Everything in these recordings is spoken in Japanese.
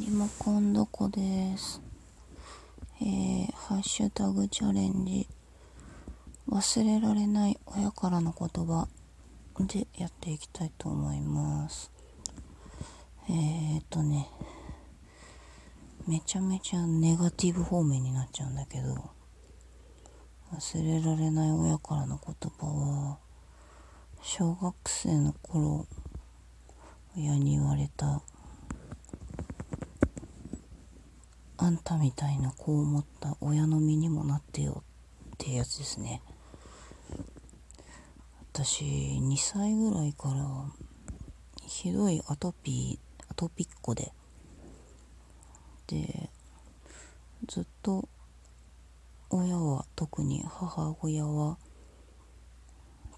リモコンどこです。えー、ハッシュタグチャレンジ。忘れられない親からの言葉でやっていきたいと思います。えーっとね、めちゃめちゃネガティブ方面になっちゃうんだけど、忘れられない親からの言葉は、小学生の頃、親に言われたあんたみたいな子を持った親の身にもなってよってやつですね。私2歳ぐらいからひどいアトピーアトピッコで。でずっと親は特に母親は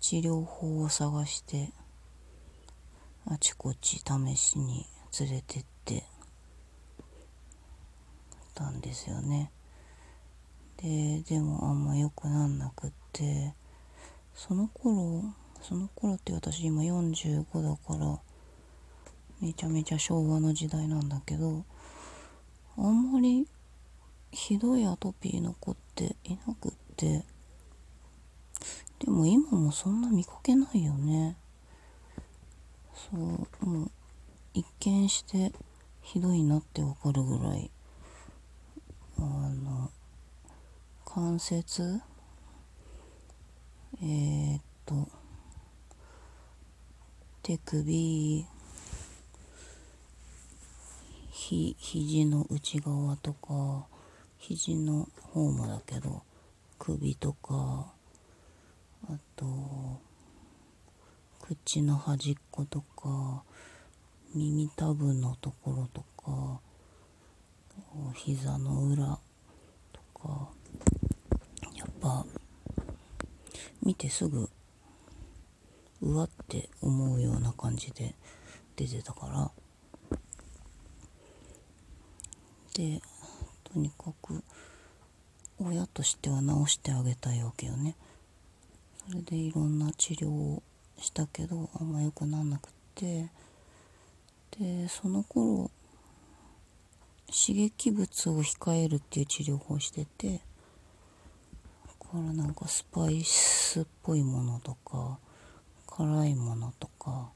治療法を探してあちこち試しに連れてってたんですよね。ででもあんま良くなんなくってその頃その頃って私今45だからめちゃめちゃ昭和の時代なんだけどあんまりひどいアトピーの子っていなくってでも今もそんな見かけないよね。そうもう一見してひどいなってわかるぐらい。あの関節？えー、っと手首ひ肘の内側とか肘の方もだけど首とかあと口の端っことか耳たぶのところとか膝の裏とかやっぱ見てすぐうわって思うような感じで出てたからでとにかく親としては治してあげたいわけよね。それでいろんな治療をしたけどあんま良くなんなくってでその頃刺激物を控えるっていう治療法をしててだからなんかスパイスっぽいものとか辛いものとか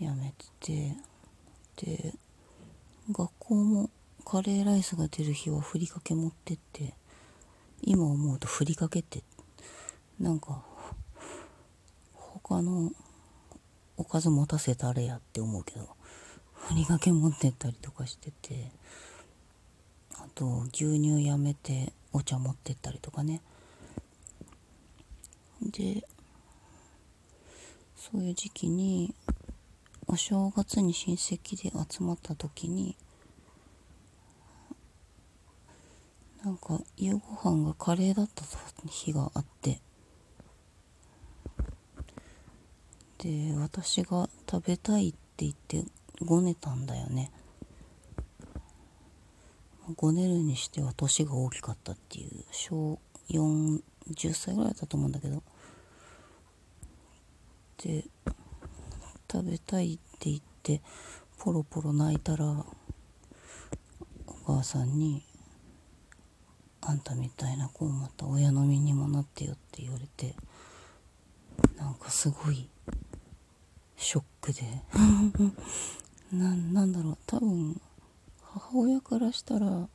やめててで学校もカレーライスが出る日はふりかけ持ってって今思うとふりかけってなんか他のおかず持たせたれやって思うけどふりかけ持ってったりとかしててあと牛乳やめてお茶持ってったりとかね。でそういう時期にお正月に親戚で集まった時になんか夕ご飯がカレーだった日があってで私が食べたいって言ってごねたんだよね。ごねるにしては年が大きかったっていう。小40歳ぐらいだったと思うんだけど。で食べたいって言ってポロポロ泣いたらお母さんに「あんたみたいな子をまた親の身にもなってよ」って言われてなんかすごいショックで。ななんだろう多分母親からしたら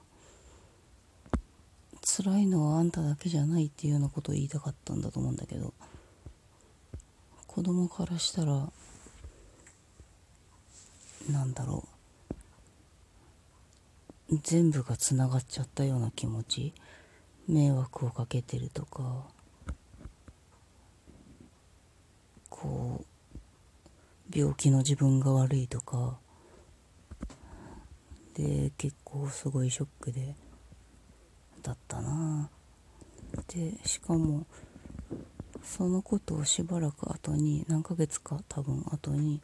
辛いのはあんただけじゃないっていうようなことを言いたかったんだと思うんだけど子供からしたらなんだろう全部がつながっちゃったような気持ち迷惑をかけてるとかこう病気の自分が悪いとかで結構すごいショックでだったな。でしかもそのことをしばらく後に何ヶ月か多分後に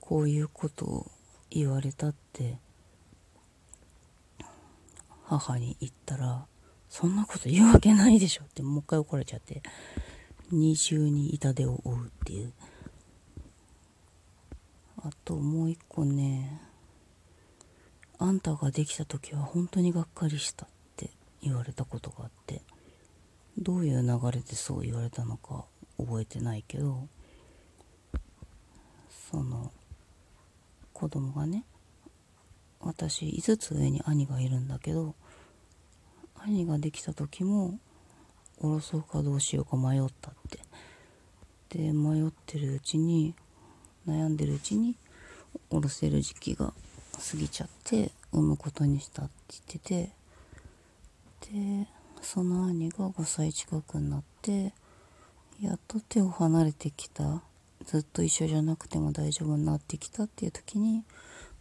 こういうことを言われたって母に言ったらそんなこと言うわけないでしょってもう一回怒られちゃって二重に痛手を負うっていう。あともう一個ねあんたができた時は本当にがっかりしたって言われたことがあってどういう流れでそう言われたのか覚えてないけどその子供がね私5つ上に兄がいるんだけど兄ができた時も下ろそうかどうしようか迷ったって。で迷ってるうちに悩んでるうちに下ろせる時期が過ぎちゃって産むことにしたって言っててでその兄が5歳近くになってやっと手を離れてきた。ずっと一緒じゃなくても大丈夫になってきたっていう時に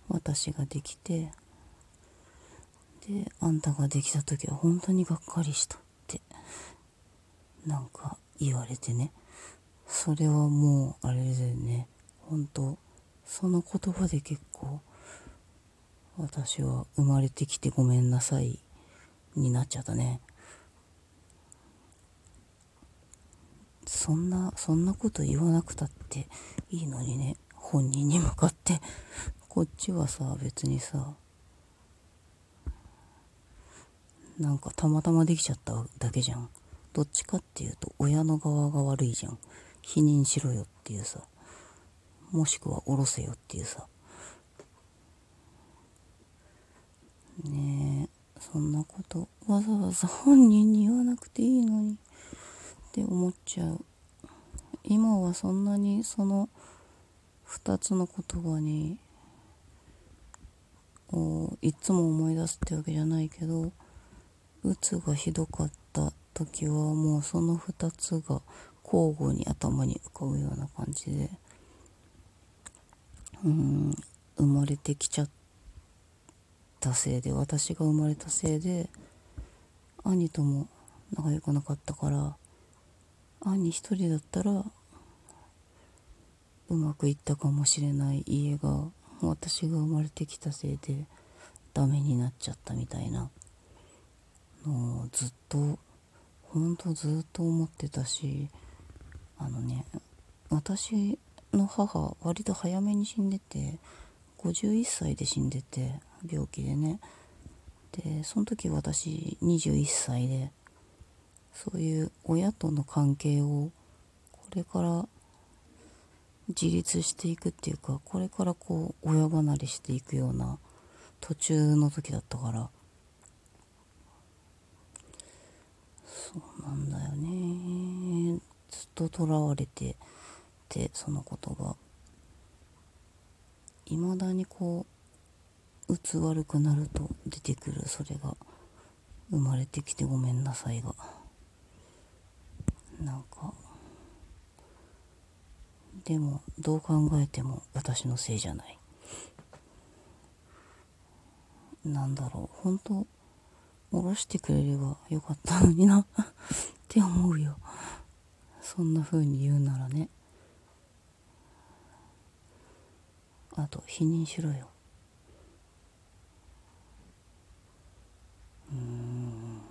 私ができてであんたができた時は本当にがっかりしたってなんか言われてね。それはもうあれでね。本当その言葉で結構私は生まれてきてごめんなさい。になっちゃったね。そんなそんなこと言わなくたっていいのにね。本人に向かって。こっちはさ別にさなんかたまたまできちゃっただけじゃん。どっちかっていうと親の側が悪いじゃん。否認しろよっていうさ。もしくは下ろせよっていうさ。ねえそんなことわざわざ本人に言わなくていいのにって思っちゃう。今はそんなにその2つの言葉にいつも思い出すってわけじゃないけどうつがひどかった時はもうその2つが交互に頭に浮かぶような感じでうん生まれてきちゃったせいで私が生まれたせいで兄とも仲良くなかったから兄一人だったらうまくいったかもしれない家が私が生まれてきたせいでダメになっちゃったみたいなのをずっとほんとずっと思ってたしあのね私の母割と早めに死んでて51歳で死んでて病気でね。でその時私21歳でそういう親との関係をこれから自立していくっていうかこれからこう親離れしていくような途中の時だったから。そうなんだよね。ずっととらわれててそのことが。いまだにこううつ悪くなると出てくるそれが生まれてきてごめんなさいが。なんかでもどう考えても私のせいじゃない。なんだろう。本当下ろしてくれればよかったのにな。って思うよ。そんな風に言うならね。あと否認しろよ。うん。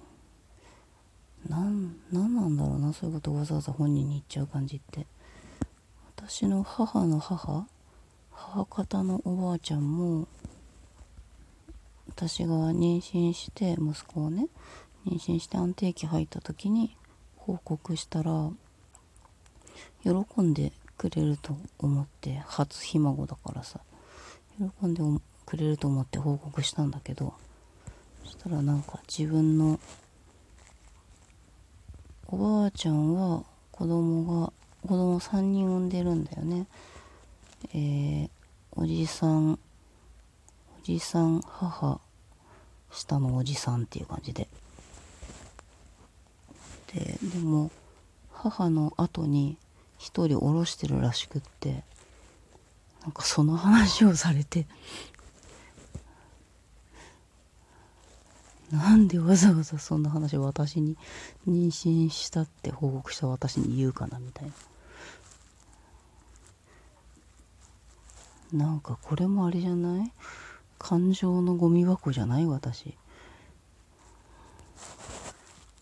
なんなんなんだろうなそういうことわざわざ本人に言っちゃう感じって。私の母の母？母方のおばあちゃんも私が妊娠して息子をね妊娠して安定期入った時に報告したら喜んでくれると思って初ひ孫だからさ。喜んでくれると思って報告したんだけど。そしたらなんか自分のおばあちゃんは子供が子供3人産んでるんだよね。えー、おじさんおじさん母下のおじさんっていう感じで。ででも母の後に一人降ろしてるらしくってなんかその話をされてなんでわざわざそんな話私に妊娠したって報告した私に言うかなみたいな。なんかこれもあれじゃない？感情のゴミ箱じゃない私。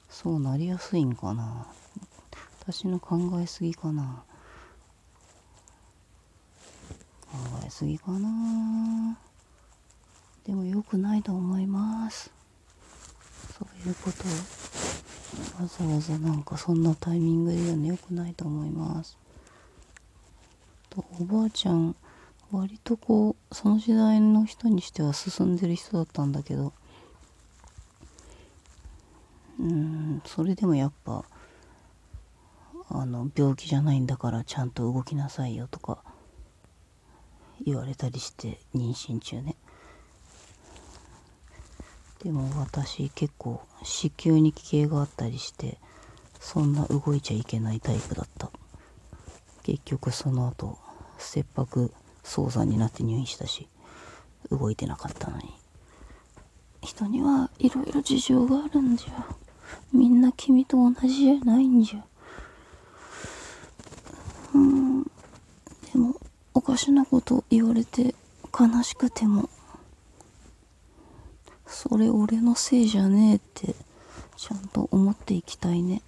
そうなりやすいんかな？私の考えすぎかな？考えすぎかな？でも良くないと思います。うこと？をわざわざなんかそんなタイミングで言うの良くないと思います。とおばあちゃん割とこうその時代の人にしては進んでる人だったんだけど。うんそれでもやっぱあの病気じゃないんだからちゃんと動きなさいよとか言われたりして妊娠中ね。でも私結構子宮に奇形があったりしてそんな動いちゃいけないタイプだった。結局その後切迫早産になって入院したし動いてなかったのに。人にはいろいろ事情があるんじゃ。みんな君と同じじゃないんじゃ。うん。でもおかしなこと言われて悲しくてもそれ俺のせいじゃねえってちゃんと思っていきたいね。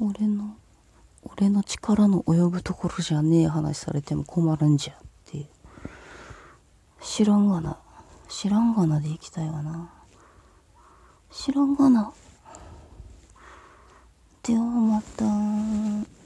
俺の俺の力の及ぶところじゃねえ話されても困るんじゃって。いう知らんがな。知らんがなでいきたいわな。知らんがな。ではまた。